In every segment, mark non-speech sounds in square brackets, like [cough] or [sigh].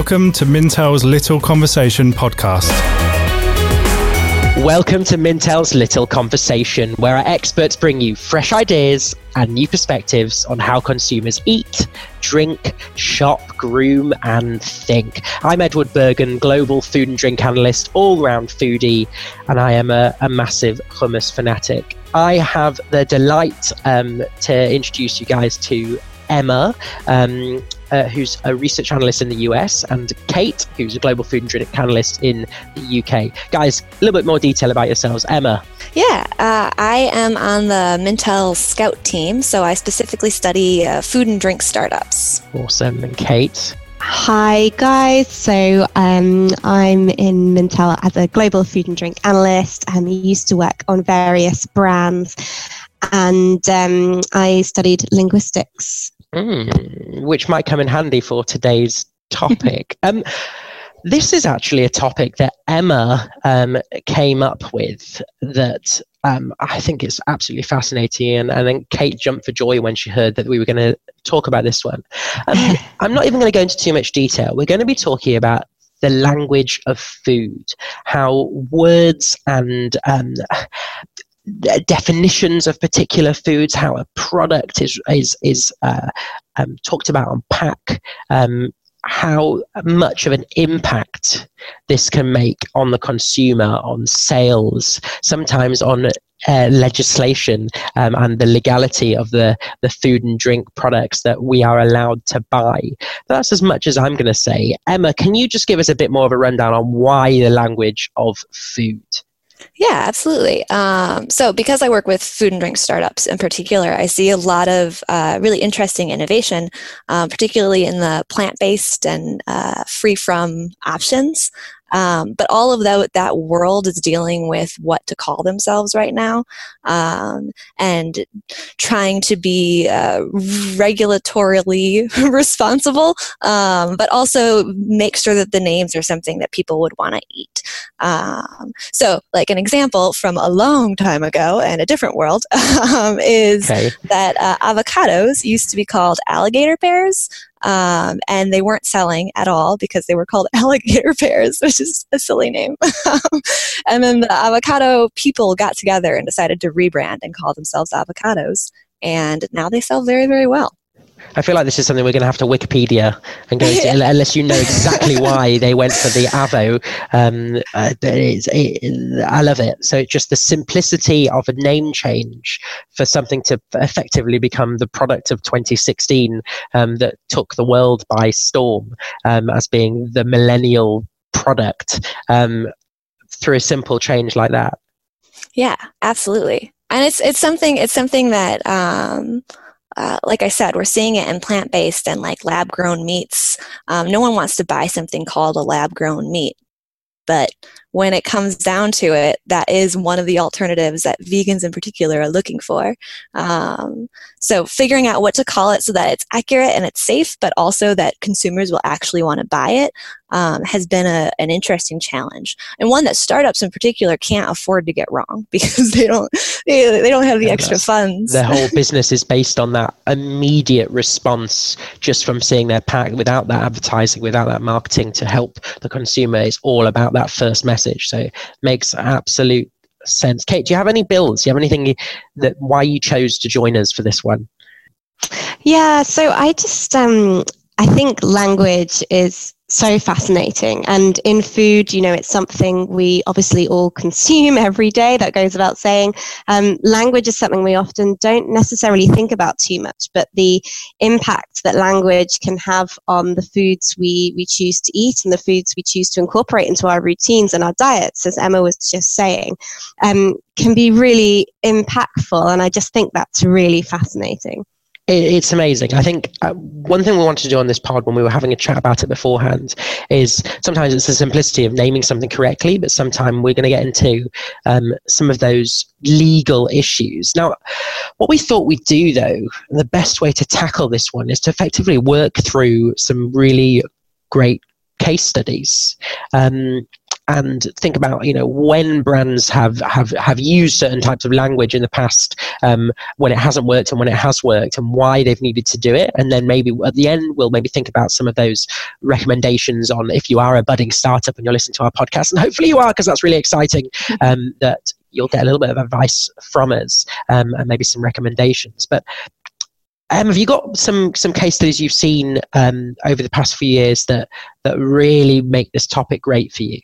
Welcome to Mintel's Little Conversation podcast. Welcome to Mintel's Little Conversation, where our experts bring you fresh ideas and new perspectives on how consumers eat, drink, shop, groom, and think. I'm Edward Bergen, global food and drink analyst, all round foodie, and I am a, a massive hummus fanatic. I have the delight um, to introduce you guys to Emma. Um, uh, who's a research analyst in the US, and Kate, who's a global food and drink analyst in the UK. Guys, a little bit more detail about yourselves. Emma. Yeah, uh, I am on the Mintel Scout team, so I specifically study uh, food and drink startups. Awesome. And Kate. Hi, guys. So um, I'm in Mintel as a global food and drink analyst. and I used to work on various brands and um, I studied linguistics Mm, which might come in handy for today's topic. [laughs] um, this is actually a topic that Emma um, came up with that um, I think is absolutely fascinating. And, and then Kate jumped for joy when she heard that we were going to talk about this one. Um, [laughs] I'm not even going to go into too much detail. We're going to be talking about the language of food, how words and um, definitions of particular foods, how a product is is is uh, um, talked about on pack, um, how much of an impact this can make on the consumer, on sales, sometimes on uh, legislation um, and the legality of the, the food and drink products that we are allowed to buy. That's as much as I'm going to say. Emma, can you just give us a bit more of a rundown on why the language of food? Yeah, absolutely. Um, so, because I work with food and drink startups in particular, I see a lot of uh, really interesting innovation, um, particularly in the plant based and uh, free from options. Um, but all of that, that world is dealing with what to call themselves right now um, and trying to be uh, regulatorily [laughs] responsible, um, but also make sure that the names are something that people would want to eat. Um, so, like an example from a long time ago and a different world [laughs] um, is okay. that uh, avocados used to be called alligator pears. Um, and they weren't selling at all because they were called [laughs] alligator pears, which is a silly name. [laughs] and then the avocado people got together and decided to rebrand and call themselves avocados. And now they sell very, very well. I feel like this is something we're going to have to Wikipedia and go into, [laughs] unless you know exactly why they went for the Avo. Um, uh, it, I love it. So it's just the simplicity of a name change for something to effectively become the product of 2016 um, that took the world by storm um, as being the millennial product um, through a simple change like that. Yeah, absolutely. And it's it's something it's something that um, uh, like I said, we're seeing it in plant based and like lab grown meats. Um, no one wants to buy something called a lab grown meat. But when it comes down to it, that is one of the alternatives that vegans in particular are looking for. Um, so figuring out what to call it so that it's accurate and it's safe, but also that consumers will actually want to buy it um, has been a, an interesting challenge and one that startups in particular can't afford to get wrong [laughs] because they don't they, they don't have the yeah, extra funds. The whole business is based on that immediate response just from seeing their pack without that advertising, without that marketing to help the consumer. It's all about that first message message. So it makes absolute sense. Kate, do you have any bills? Do you have anything that why you chose to join us for this one? Yeah, so I just um I think language is so fascinating. And in food, you know, it's something we obviously all consume [laughs] every day, that goes without saying. Um, language is something we often don't necessarily think about too much, but the impact that language can have on the foods we, we choose to eat and the foods we choose to incorporate into our routines and our diets, as Emma was just saying, um, can be really impactful. And I just think that's really fascinating it's amazing. I think uh, one thing we wanted to do on this pod when we were having a chat about it beforehand is sometimes it's the simplicity of naming something correctly, but sometimes we're going to get into um, some of those legal issues. Now, what we thought we'd do though, the best way to tackle this one is to effectively work through some really great case studies. Um, and think about you know when brands have have have used certain types of language in the past um, when it hasn't worked and when it has worked and why they've needed to do it. And then maybe at the end we'll maybe think about some of those recommendations on if you are a budding startup and you're listening to our podcast. And hopefully you are because that's really exciting [laughs] um, that you'll get a little bit of advice from us um, and maybe some recommendations. But um, have you got some some case studies you've seen um, over the past few years that that really make this topic great for you?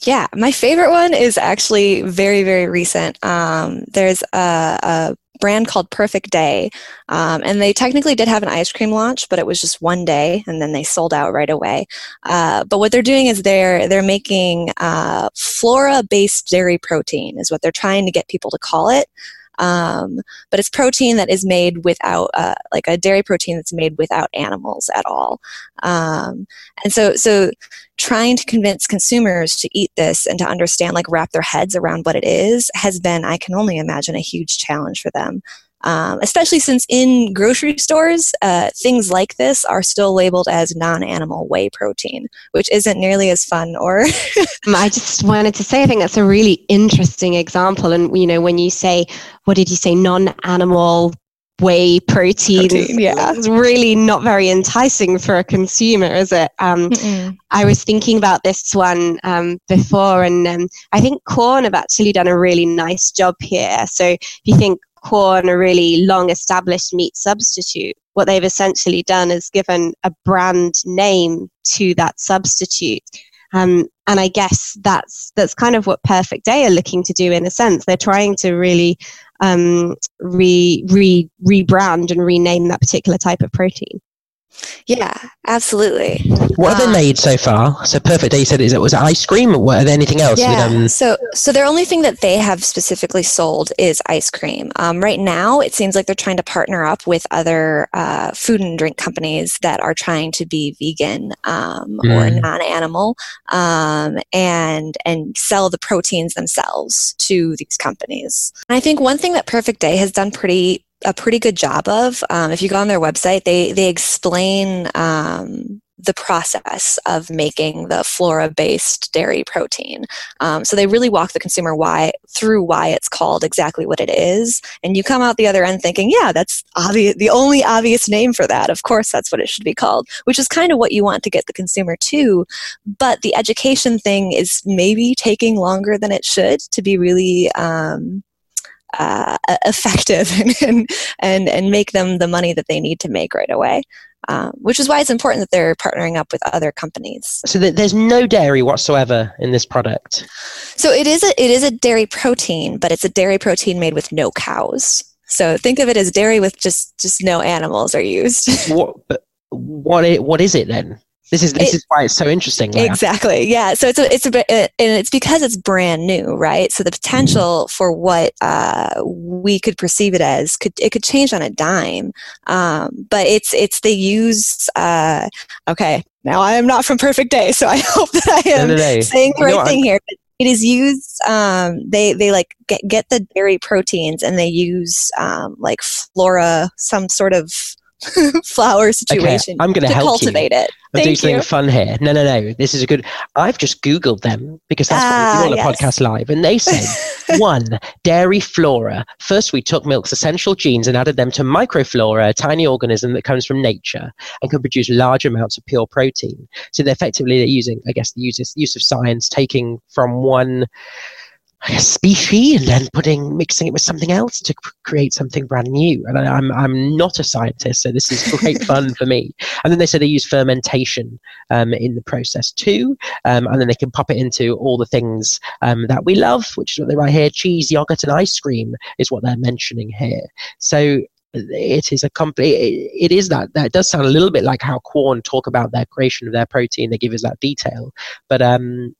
Yeah, my favorite one is actually very very recent. Um, there's a, a, brand called Perfect Day, um, and they technically did have an ice cream launch, but it was just one day, and then they sold out right away. Uh, but what they're doing is they're they're making uh, flora based dairy protein is what they're trying to get people to call it. Um, but it's protein that is made without, uh, like a dairy protein that's made without animals at all. Um, and so, so trying to convince consumers to eat this and to understand, like wrap their heads around what it is, has been, I can only imagine, a huge challenge for them um, especially since in grocery stores, uh, things like this are still labeled as non animal whey protein, which isn't nearly as fun or. [laughs] I just wanted to say, I think that's a really interesting example. And, you know, when you say, what did you say, non animal whey protein, protein yeah. it's really not very enticing for a consumer, is it? Um, I was thinking about this one um, before, and um, I think Quorn have actually done a really nice job here. So if you think Quorn, a really long established meat substitute, what they've essentially done is given a brand name to that substitute. Um, and I guess that's that's kind of what Perfect Day are looking to do in a sense. They're trying to really um, re, re rebrand and rename that particular type of protein. Yeah, absolutely. What have they um, made so far? So perfect. Day said is it was ice cream. Or what, are there anything else? Yeah. With, um... So so the only thing that they have specifically sold is ice cream. Um, right now, it seems like they're trying to partner up with other uh, food and drink companies that are trying to be vegan um, mm. or non-animal um, and and sell the proteins themselves to these companies. And I think one thing that Perfect Day has done pretty a pretty good job of. Um, if you go on their website, they they explain um, the process of making the flora-based dairy protein. Um, so they really walk the consumer why through why it's called exactly what it is, and you come out the other end thinking, yeah, that's obvious. The only obvious name for that, of course, that's what it should be called. Which is kind of what you want to get the consumer to. But the education thing is maybe taking longer than it should to be really um, uh, effective [laughs] and, and and make them the money that they need to make right away. Um, which is why it's important that they're partnering up with other companies. So that there's no dairy whatsoever in this product. So it is a it is a dairy protein, but it's a dairy protein made with no cows. So think of it as dairy with just just no animals are used. [laughs] what what what is it then? This is this it, is why it's so interesting. Exactly. Yeah. So it's a, it's a and it's because it's brand new, right? So the potential mm-hmm. for what uh, we could perceive it as could it could change on a dime. Um, but it's it's they use. Uh, okay. Now I am not from Perfect Day, so I [laughs] hope that I am no, no, no. saying the right thing here. But it is used. Um, they they like get get the dairy proteins and they use um, like flora, some sort of [laughs] flower situation. Okay, I'm going to help cultivate you. it. I'm doing something fun here. No, no, no. This is a good. I've just Googled them because that's ah, what we do on ah, yes. a podcast live, and they said [laughs] one dairy flora. First, we took milk's essential genes and added them to microflora, a tiny organism that comes from nature and can produce large amounts of pure protein. So, they're effectively they're using, I guess, the use use of science, taking from one species and then putting mixing it with something else to create something brand new. And I, am I'm, I'm not a scientist so this is great fun for me. And then they say they use fermentation um, in the process too. Um, and then they can pop it into all the things um, that we love which is what they write here. Cheese yogurt and ice cream is what they're mentioning here. So it is a company it, it is that that does sound a little bit like how Quorn talk about their creation of their protein. They give us that detail. But um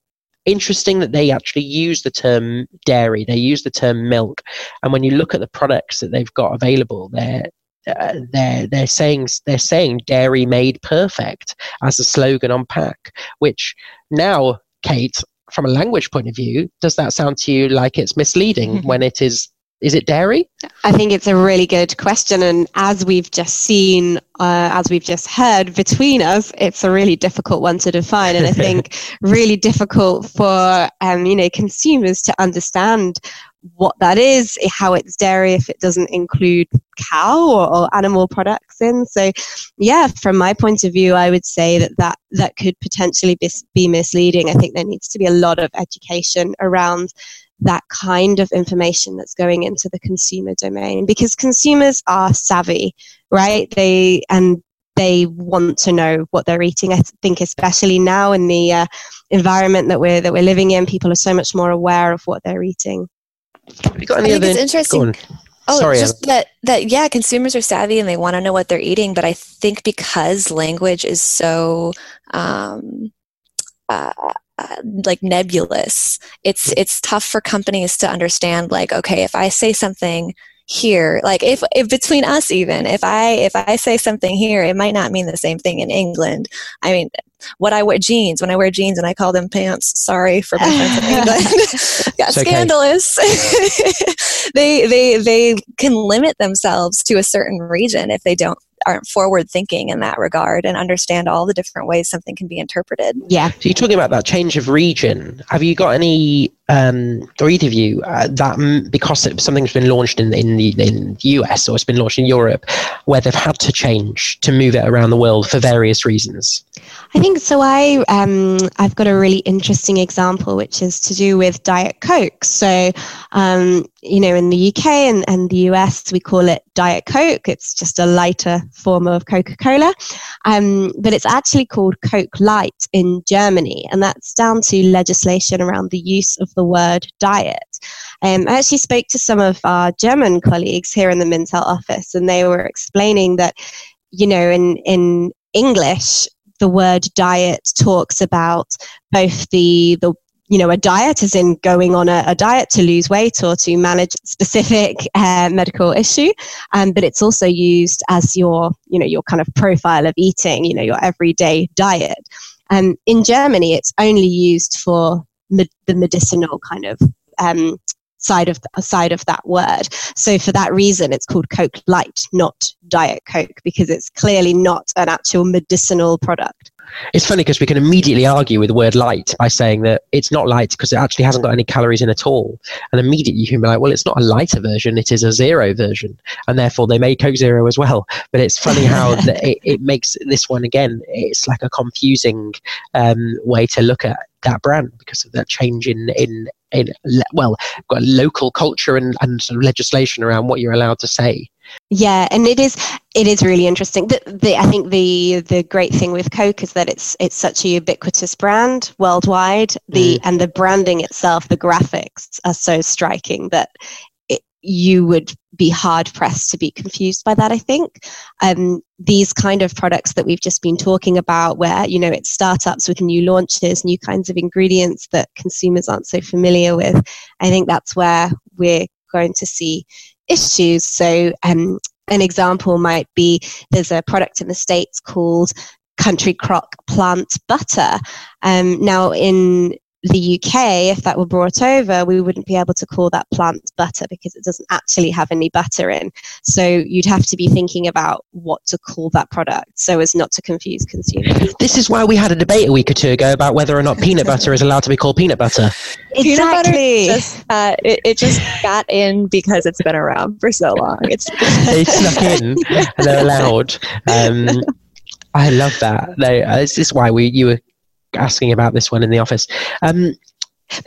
interesting that they actually use the term dairy, they use the term milk, and when you look at the products that they've got available, they're uh, they're they're saying they're saying dairy made perfect as a slogan on pack, which now, Kate, from a language point of view, does that sound to you like it's misleading [laughs] when it is is it dairy? I think it's a really good question. And as we've just seen, uh, as we've just heard between us, it's a really difficult one to define. And I [laughs] think really difficult for, um, you know, consumers to understand what that is, how it's dairy if it doesn't include cow or, or, animal products in. So, yeah, from my point of view, I would say that that, that could potentially be, be misleading. I think there needs to be a lot of education around that kind of information that's going into the consumer domain because consumers are savvy, right? They and they want to know what they're eating. I think, especially now in the uh, environment that we're that we're living in, people are so much more aware of what they're eating. Have you got any I other? It's interesting. Oh, Sorry, just that that yeah, consumers are savvy and they want to know what they're eating. But I think because language is so um, uh, uh, like nebulous it's it's tough for companies to understand like okay if i say something here like if, if between us even if i if i say something here it might not mean the same thing in england. I mean what i wear jeans when i wear jeans and i call them pants sorry for my friends in [laughs] england. Got okay. scandalous. [laughs] They they they can limit themselves to a certain region if they don't aren't forward thinking in that regard and understand all the different ways something can be interpreted. Yeah. So you're talking about that change of region. Have you got any, um, or either of you, uh, that because something's been launched in in the, in the US or it's been launched in Europe, where they've had to change to move it around the world for various reasons? I think so. I um, I've got a really interesting example, which is to do with Diet Coke. So, um, you know, in the UK and, and the US, we call it Diet Coke. It's just a lighter form of Coca Cola, um, but it's actually called Coke Light in Germany, and that's down to legislation around the use of the word diet. Um, I actually spoke to some of our German colleagues here in the Mintel office, and they were explaining that, you know, in in English, the word diet talks about both the the you know, a diet as in going on a, a, diet to lose weight or to manage specific uh, medical issue, um, but it's also used as your, you know, your kind of profile of eating, you know, your everyday diet. Um, in Germany, it's only used for med- the medicinal kind of um, side of side of that word. So for that reason, it's called Coke Light, not Diet Coke, because it's clearly not an actual medicinal product. It's funny because we can immediately argue with the word light by saying that it's not light because it actually hasn't got any calories in at all. And immediately you can be like, well, it's not a lighter version, it is a zero version. And therefore they made Coke Zero as well. But it's funny how [laughs] the, it, it, makes this one again, it's like a confusing um, way to look at that brand because of that change in, in, in well, got local culture and, and sort of legislation around what you're allowed to say. Yeah, and it is it is really interesting. The, the, I think the the great thing with Coke is that it's it's such a ubiquitous brand worldwide. The mm. and the branding itself, the graphics are so striking that it, you would be hard pressed to be confused by that. I think um, these kind of products that we've just been talking about, where you know it's startups with new launches, new kinds of ingredients that consumers aren't so familiar with. I think that's where we're going to see issues. So, um, an example might be there's a product in the States called Country Crock Plant Butter. Um, now, in the UK, if that were brought over, we wouldn't be able to call that plant butter because it doesn't actually have any butter in. So you'd have to be thinking about what to call that product so as not to confuse consumers. This is why we had a debate a week or two ago about whether or not peanut butter is allowed to be called peanut butter. Exactly. Just, uh, it, it, just got in because it's been around for so long. It's [laughs] they snuck in and they're allowed. Um, I love that. No, uh, this is why we you were asking about this one in the office. Um,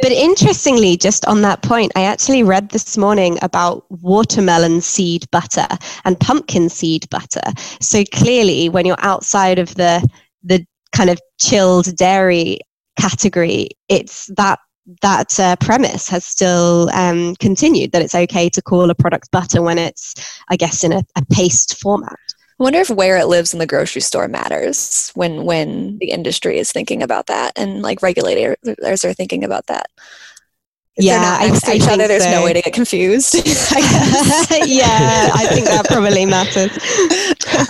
but interestingly, just on that point, I actually read this morning about watermelon seed butter and pumpkin seed butter. So clearly, when you're outside of the the kind of chilled dairy category, it's that that uh, premise has still um, continued that it's okay to call a product butter when it's, I guess, in a, a paste format. I wonder if where it lives in the grocery store matters when when the industry is thinking about that and like regulators are thinking about that. If yeah, I, I each other, there's so. no way to get confused. [laughs] [laughs] yeah, I think that probably matters.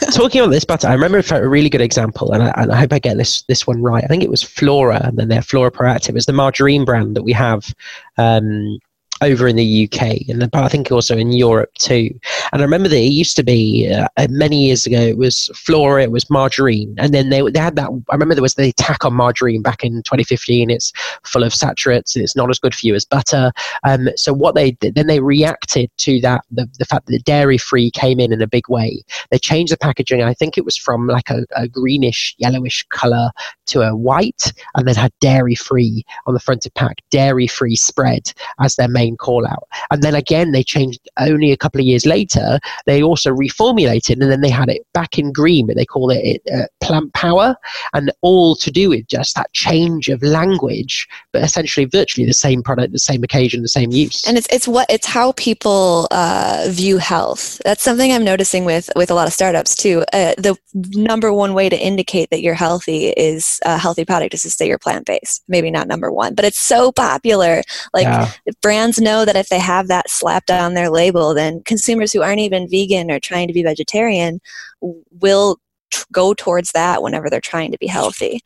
[laughs] Talking on this butter, I remember a really good example, and I, and I, hope I get this this one right. I think it was Flora, and then they're Flora Proactive. It's the margarine brand that we have um, over in the UK and I think also in Europe too. And I remember that it used to be uh, many years ago. It was flora, it was margarine, and then they they had that. I remember there was the attack on margarine back in 2015. It's full of saturates and it's not as good for you as butter. Um, so what they then they reacted to that the, the fact that the dairy free came in in a big way. They changed the packaging. I think it was from like a, a greenish yellowish color to a white, and then had dairy free on the front of pack, dairy free spread as their main call out. And then again, they changed only a couple of years later. They also reformulated, and then they had it back in green, but they call it uh, plant power, and all to do with just that change of language, but essentially virtually the same product, the same occasion, the same use. And it's it's what it's how people uh, view health. That's something I'm noticing with with a lot of startups too. Uh, the number one way to indicate that you're healthy is a healthy product is to say you're plant based. Maybe not number one, but it's so popular. Like yeah. brands know that if they have that slapped on their label, then consumers who aren't even vegan or trying to be vegetarian will t- go towards that whenever they're trying to be healthy.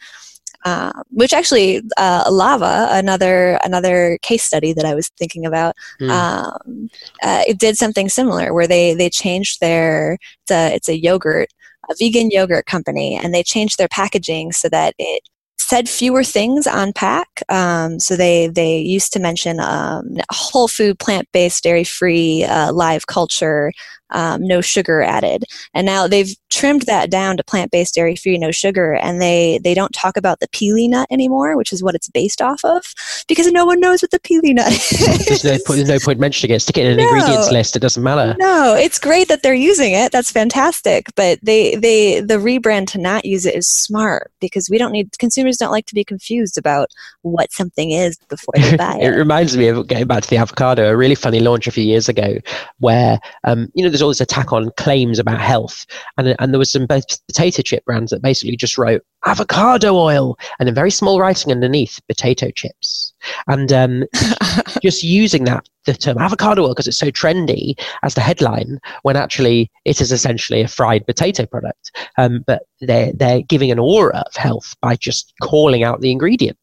Um, which actually uh, Lavva another another case study that i was thinking about mm. um, uh, it did something similar where they they changed their it's a, it's a yogurt a vegan yogurt company and they changed their packaging so that it said fewer things on pack. Um, so they they used to mention um, whole food, plant based, dairy free, uh, live culture, um, no sugar added. And now they've trimmed that down to plant-based, dairy-free, no sugar, and they they don't talk about the pili nut anymore, which is what it's based off of, because no one knows what the pili nut is. there's, no point, there's no point mentioning it. Stick it in an no. ingredients list. It doesn't matter. No, it's great that they're using it. That's fantastic. But they they the rebrand to not use it is smart because we don't need consumers don't like to be confused about what something is before they [laughs] buy it. it reminds me of going back to the avocado, a really funny launch a few years ago, where um, you know there's all this attack on claims about health, and and there was some potato chip brands that basically just wrote avocado oil and in very small writing underneath potato chips, and um, [laughs] just using that the term avocado oil because it's so trendy as the headline when actually it is essentially a fried potato product. Um, but they're they're giving an aura of health by just calling out the ingredient.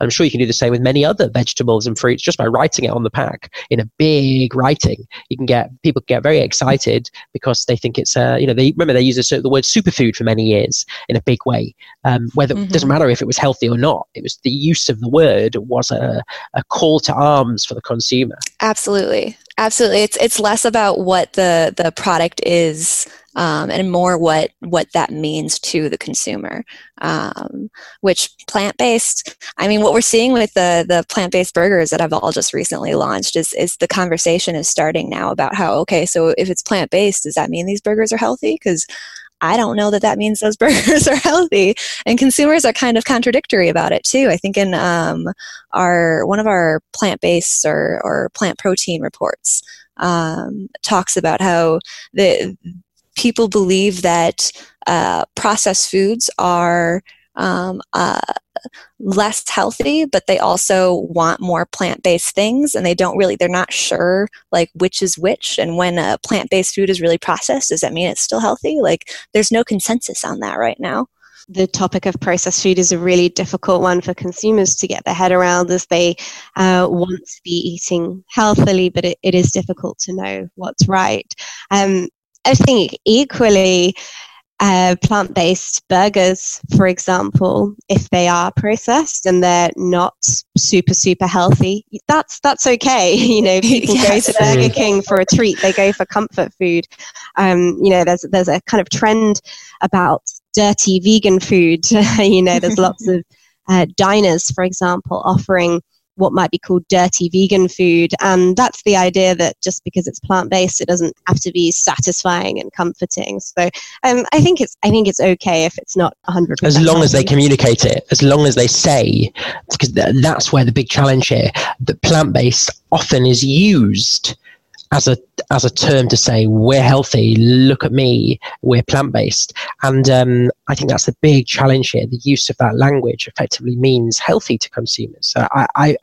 I'm sure you can do the same with many other vegetables and fruits just by writing it on the pack in a big writing. You can get people get very excited because they think it's a, you know, they remember they used the word superfood for many years in a big way. Um, whether mm-hmm. it doesn't matter if it was healthy or not, it was the use of the word was a, a call to arms for the consumer. Absolutely. Absolutely. It's, it's less about what the, the product is um, and more what what that means to the consumer. Um, which plant based, I mean, what we're seeing with the the plant based burgers that have all just recently launched is is the conversation is starting now about how okay, so if it's plant based, does that mean these burgers are healthy? Because I don't know that that means those [laughs] burgers are healthy. And consumers are kind of contradictory about it too. I think in um, our one of our plant based or, or plant protein reports um, talks about how the people believe that uh, processed foods are um, uh, less healthy, but they also want more plant-based things, and they don't really they're not sure like which is which. And when a plant-based food is really processed, does that mean it's still healthy? Like there's no consensus on that right now. The topic of processed food is a really difficult one for consumers to get their head around as they uh, want to be eating healthily, but it, it is difficult to know what's right. Um, I think equally, uh, plant based burgers, for example, if they are processed and they're not super, super healthy, that's, that's okay. [laughs] You know, people yes. go to Burger King for a treat, they go for comfort food. Um, you know, there's, there's a kind of trend about dirty vegan food. [laughs] you know, there's lots of uh, diners, for example, offering what might be called dirty vegan food. And that's the idea that just because it's plant based, it doesn't have to be satisfying and comforting. So um, I think it's I think it's okay if it's not 100. As long as they communicate it, as long as they say, because that's where the big challenge here. That plant based often is used as a as a term to say we're healthy. Look at me, we're plant based, and um, I think that's the big challenge here. The use of that language effectively means healthy to consumers. So I, I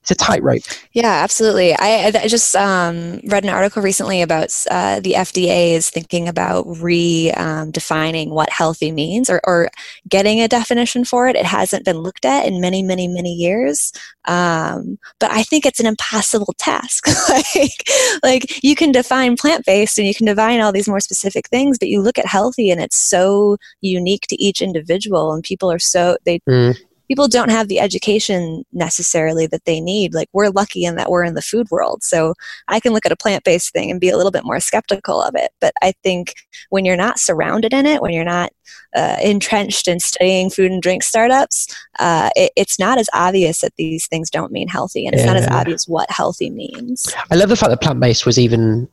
it's a tightrope. Yeah, absolutely. I, I just um, read an article recently about uh, the FDA is thinking about redefining um, what healthy means or, or getting a definition for it. It hasn't been looked at in many, many, many years. Um, but I think it's an impossible task. [laughs] like, like you can define plant based and you can define all these more specific things, but you look at healthy and it's so unique to each individual, and people are so they mm people don't have the education necessarily that they need. Like we're lucky in that we're in the food world. So I can look at a plant based thing and be a little bit more skeptical of it. But I think when you're not surrounded in it, when you're not uh, entrenched in studying food and drink startups, uh, it, it's not as obvious that these things don't mean healthy, and it's yeah. not as obvious what healthy means. I love the fact that plant based was even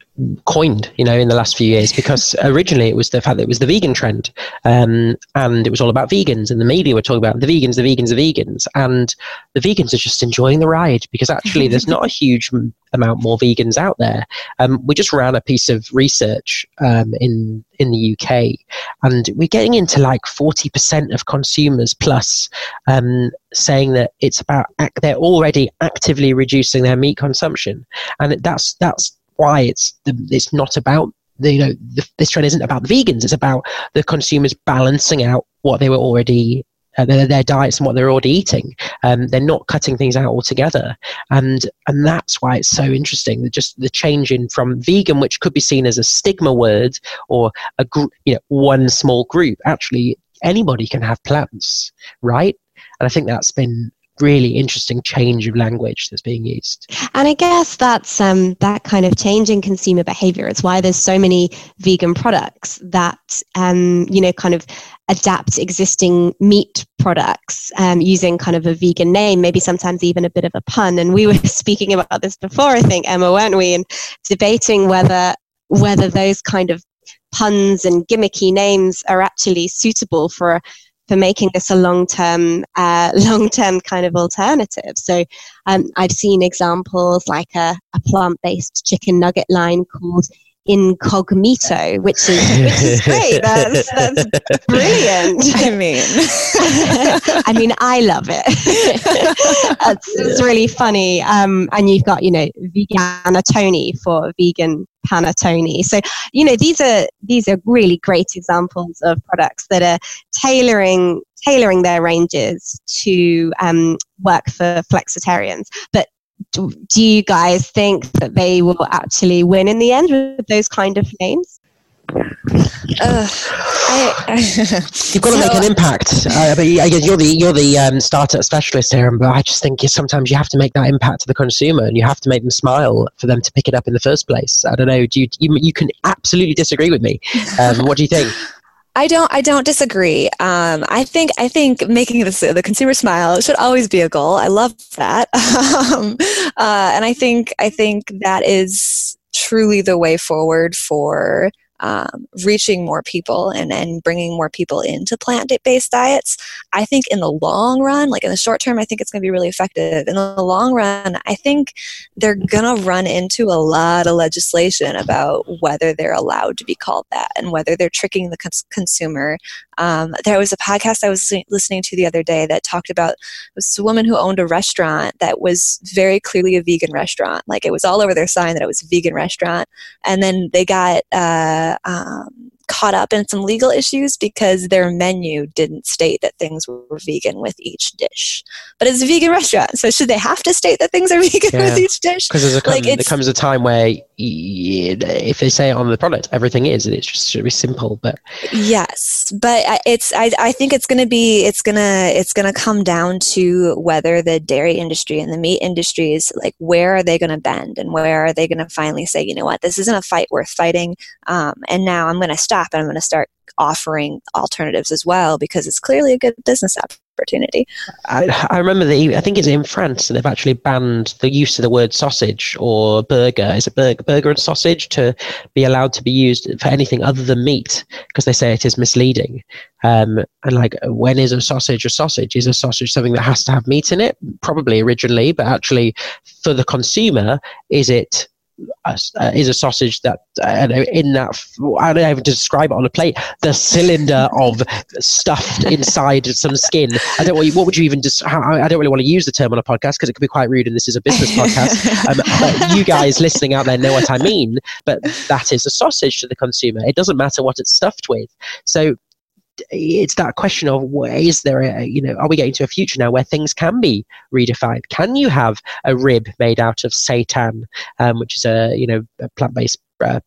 coined, you know, in the last few years because originally it was the fact that it was the vegan trend, um, and it was all about vegans, and the media were talking about the vegans, the vegans, the vegans, and the vegans are just enjoying the ride because actually there's not a huge amount more vegans out there. Um, we just ran a piece of research um, in in the UK, and we're getting into like forty percent of consumers plus um, saying that it's about they're already actively reducing their meat consumption, and that's that's why it's the, it's not about the, you know the, this trend isn't about vegans; it's about the consumers balancing out what they were already uh, their, their, diets and what they're already eating. Um, they're not cutting things out altogether, and and that's why it's so interesting. That just the change in from vegan, which could be seen as a stigma word or a gr- you know one small group, actually anybody can have plants, right? And I think that's been really interesting change of language that's being used. And I guess that's um, that kind of change in consumer behavior. It's why there's so many vegan products that um, you know kind of adapt existing meat products um, using kind of a vegan name, maybe sometimes even a bit of a pun. And we were [laughs] speaking about this before, I think, Emma, weren't we? And debating whether whether those kind of puns and gimmicky names are actually suitable for for making this a long-term, uh, [laughs] long-term kind of alternative. So um, I've seen examples like a, a plant-based chicken nugget line called Incogmeato, which is which is great. That's that's [laughs] brilliant. I mean, [laughs] I mean, I love it. [laughs] it's, it's really funny. Um, and you've got you know vegan veganatoni for vegan panettone. So you know these are these are really great examples of products that are tailoring tailoring their ranges to um, work for flexitarians, but do, you guys think that they will actually win in the end with those kind of names? Uh, I, I, You've got to so, make an impact. Uh, but I guess you're the you're the um, startup specialist here, but I just think sometimes you have to make that impact to the consumer, and you have to make them smile for them to pick it up in the first place. I don't know. Do you you, you can absolutely disagree with me? Um, what do you think? [laughs] I don't. I don't disagree. Um, I think. I think making this, the consumer smile should always be a goal. I love that, [laughs] um, uh, and I think. I think that is truly the way forward for um, reaching more people and, and bringing more people into plant based diets. I think in the long run, like in the short term, I think it's going to be really effective. In the long run, I think they're going to run into a lot of legislation about whether they're allowed to be called that and whether they're tricking the cons- consumer. Um, there was a podcast I was listening to the other day that talked about this woman who owned a restaurant that was very clearly a vegan restaurant. Like it was all over their sign that it was a vegan restaurant. And then they got, uh, um, caught up in some legal issues because their menu didn't state that things were vegan with each dish. But it's a vegan restaurant, so should they have to state that things are [laughs] vegan yeah. with each dish? Because like there comes a time where if they say it on the product, everything is. It just should be simple. But yes, but it's. I, I think it's going to be. It's gonna. It's gonna come down to whether the dairy industry and the meat industry is like where are they going to bend and where are they going to finally say, you know what, this isn't a fight worth fighting, um, and now I'm going to stop and I'm going to start offering alternatives as well because it's clearly a good business opportunity. I, I remember the I think it's in France that they've actually banned the use of the word sausage or burger. Is it burger, burger and sausage to be allowed to be used for anything other than meat because they say it is misleading. Um, and like, when is a sausage a sausage? Is a sausage something that has to have meat in it? Probably originally, but actually for the consumer, is it uh, is a sausage that uh, in that I don't know how to describe it on a plate. The cylinder [laughs] of stuffed inside some skin. I don't. What would you even just? I don't really want to use the term on a podcast because it could be quite rude, and this is a business [laughs] podcast. Um, but you guys listening out there know what I mean. But that is a sausage to the consumer. It doesn't matter what it's stuffed with. So it's that question of is there a you know are we getting to a future now where things can be redefined? Can you have a rib made out of seitan um, which is a you know a plant-based uh,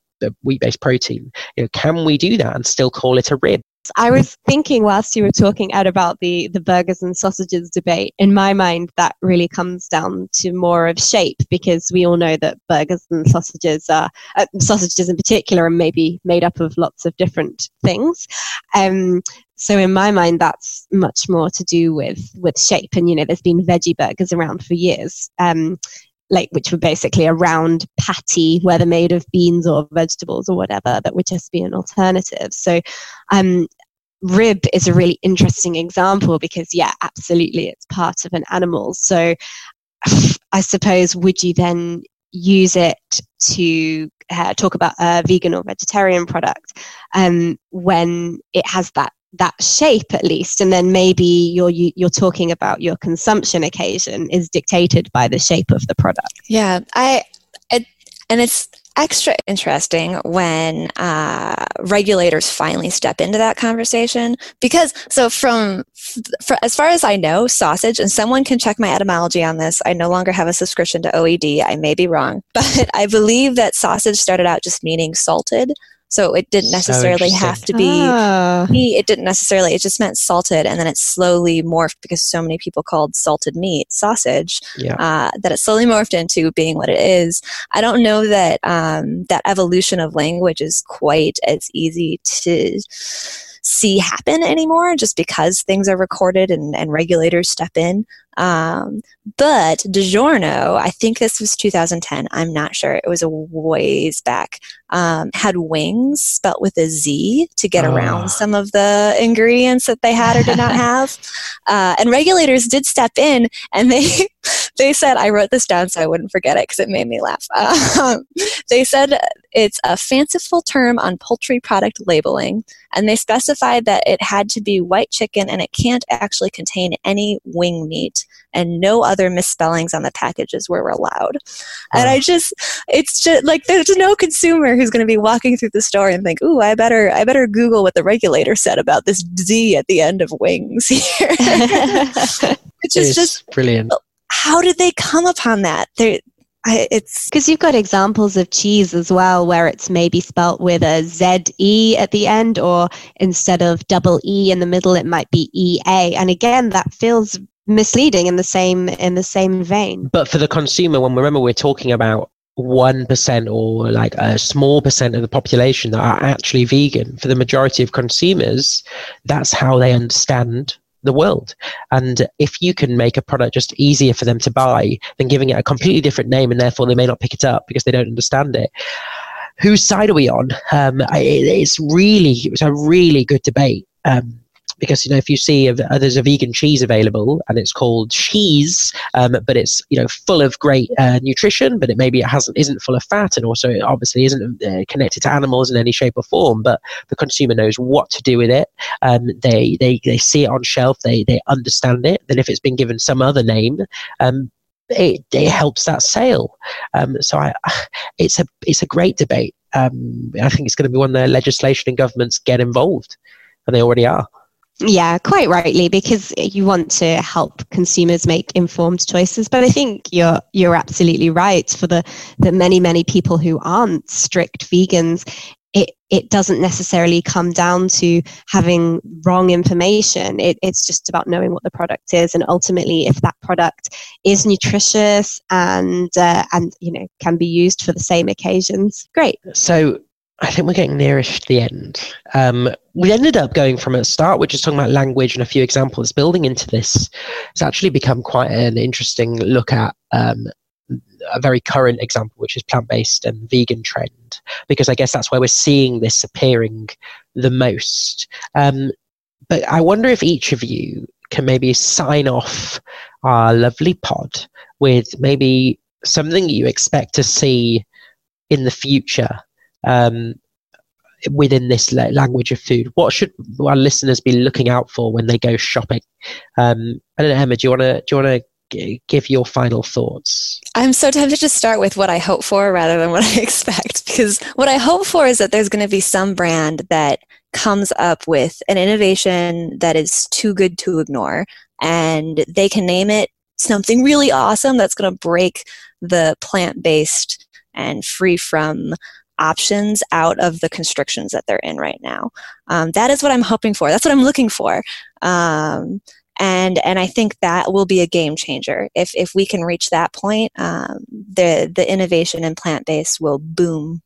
wheat-based protein? You know can we do that and still call it a rib I was thinking whilst you were talking out about the the burgers and sausages debate. In my mind, that really comes down to more of shape because we all know that burgers and sausages are uh, sausages in particular are maybe made up of lots of different things. Um, so in my mind, that's much more to do with with shape. And you know, there's been veggie burgers around for years. Um, like which were basically a round patty, whether made of beans or vegetables or whatever, that would just be an alternative. So, um, rib is a really interesting example because, yeah, absolutely, it's part of an animal. So, [sighs] I suppose, would you then use it to uh, talk about a vegan or vegetarian product um, when it has that that shape at least and then maybe you're you're talking about your consumption occasion is dictated by the shape of the product. Yeah i it, and it's extra interesting when uh, regulators finally step into that conversation because so from for, as far as i know sausage and someone can check my etymology on this i no longer have a subscription to oed i may be wrong [laughs] but i believe that sausage started out just meaning salted so it didn't necessarily so have to be ah. meat. It didn't necessarily, it just meant salted. And then it slowly morphed because so many people called salted meat sausage yeah. uh, that it slowly morphed into being what it is. I don't know that um, that evolution of language is quite as easy to see happen anymore just because things are recorded and, and regulators step in. Um, but DiGiorno, I think this was 2010, I'm not sure, it was a ways back, um, had wings spelt with a Z to get oh. around some of the ingredients that they had or did not [laughs] have. Uh, and regulators did step in and they, [laughs] they said, I wrote this down so I wouldn't forget it because it made me laugh. [laughs] Um, they said it's a fanciful term on poultry product labeling, and they specified that it had to be white chicken and it can't actually contain any wing meat and no other misspellings on the packages were allowed. And I just, it's just like there's no consumer who's going to be walking through the store and think, "Ooh, I better, I better Google what the regulator said about this Z at the end of wings [laughs] here," [laughs] which is just brilliant. How did they come upon that? They, I, it's because you've got examples of cheese as well where it's maybe spelt with a Z E at the end, or instead of double E in the middle, it might be E A. And again, that feels misleading in the same in the same vein. But for the consumer, when we remember we're talking about one percent or like a small percent of the population that are actually vegan, for the majority of consumers, that's how they understand the world. And if you can make a product just easier for them to buy than giving it a completely different name and therefore they may not pick it up because they don't understand it, whose side are we on? Um, it's really, it's a really good debate. Um, because you know if you see a, there's a vegan cheese available and it's called cheese um, but it's you know full of great uh, nutrition but it maybe it hasn't isn't full of fat and also it obviously isn't uh, connected to animals in any shape or form but the consumer knows what to do with it um, they, they they see it on shelf they they understand it then if it's been given some other name um, it, it helps that sale. Um, so I, [sighs] it's a it's a great debate. Um, I think it's going to be one the legislation and governments get involved, and they already are. Yeah, quite rightly, because you want to help consumers make informed choices. But I think you're you're absolutely right. For the the many many people who aren't strict vegans, it it doesn't necessarily come down to having wrong information. It, it's just about knowing what the product is, and ultimately, if that product is nutritious and uh, and you know can be used for the same occasions, great. So I think we're getting nearish to the end. Um, we ended up going from a start, which is talking about language and a few examples, building into this. It's actually become quite an interesting look at um, a very current example, which is plant based and vegan trend, because I guess that's where we're seeing this appearing the most. Um, but I wonder if each of you can maybe sign off our lovely pod with maybe something you expect to see in the future um, within this language of food? What should our listeners be looking out for when they go shopping? Um, I don't know, Emma. Do you want to do you want to give your final thoughts? I'm so tempted to start with what I hope for rather than what [laughs] I expect because what I hope for is that there's going to be some brand that comes up with an innovation that is too good to ignore and they can name it something really awesome that's going to break the plant based and free from options out of the constrictions that they're in right now. Um, that is what I'm hoping for. That's what I'm looking for. Um, and and I think that will be a game changer if if we can reach that point. Um, the the innovation in plant based will boom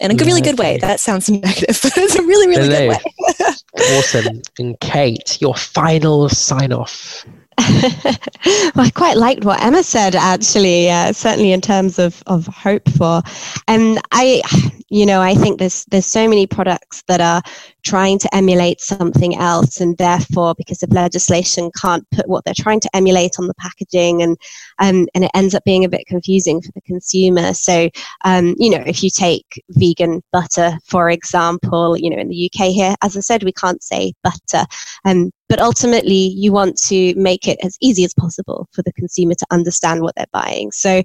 in a yeah, really good way. That sounds [laughs] negative, but it's a really really Hello. good way. [laughs] awesome. And Kate, your final sign off. [laughs] well, I quite liked what Emma said, actually, uh, certainly in terms of, of hope for. And I, you know, I think there's there's so many products that are trying to emulate something else, and therefore, because of legislation, can't put what they're trying to emulate on the packaging, and um, and it ends up being a bit confusing for the consumer. So, um, you know, if you take vegan butter, for example, you know, in the UK here, as I said, we can't say butter, um, but ultimately, you want to make it as easy as possible for the consumer to understand what they're buying. So,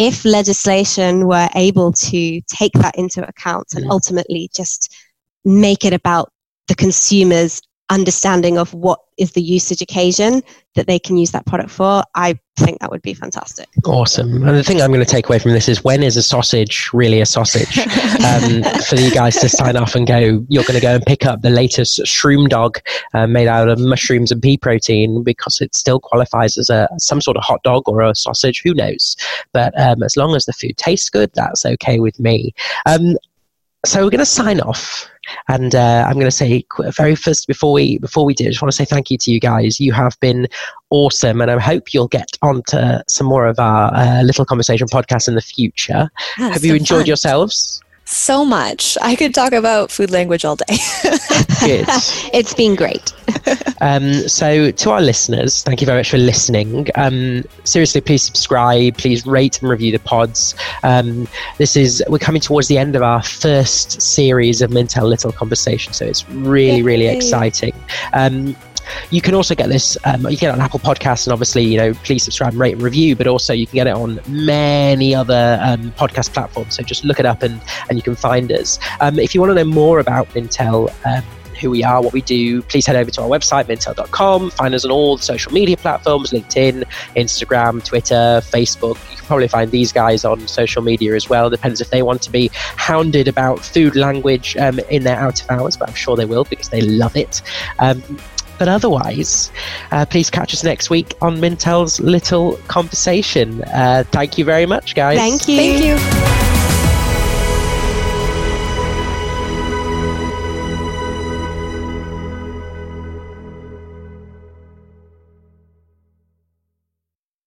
if legislation were able to take that into account and mm. ultimately just make it about the consumer's understanding of what is the usage occasion that they can use that product for, I think that would be fantastic. Awesome. And the thing I'm going to take away from this is when is a sausage really a sausage? [laughs] um, for you guys to sign off and go, you're going to go and pick up the latest shroom dog uh, made out of mushrooms and pea protein because it still qualifies as a some sort of hot dog or a sausage. Who knows? But um, as long as the food tastes good, that's okay with me. Um, so we're going to sign off and uh, I'm going to say very first before we before we do, I just want to say thank you to you guys. You have been awesome, and I hope you'll get onto some more of our uh, little conversation podcast in the future. have you enjoyed fun. yourselves? So much. I could talk about food language all day. [laughs] Good. it's been great. um, so, to our listeners, thank you very much for listening. Um, seriously, please subscribe. Please rate and review the pods. Um, this is we're coming towards the end of our first series of Mintel Little Conversation, so it's really, Yay. really exciting. You can also get this, um, you can get it on Apple Podcasts, and obviously, you know, please subscribe, rate, and review. But also, you can get it on many other um, podcast platforms. So just look it up, and and you can find us. Um, if you want to know more about Mintel. Um, who we are, what we do, please head over to our website, mintel.com. Find us on all the social media platforms LinkedIn, Instagram, Twitter, Facebook. You can probably find these guys on social media as well. Depends if they want to be hounded about food language um, in their out of hours, but I'm sure they will because they love it. Um, but otherwise, uh, please catch us next week on Mintel's Little Conversation. Uh, thank you very much, guys. Thank you. Thank you.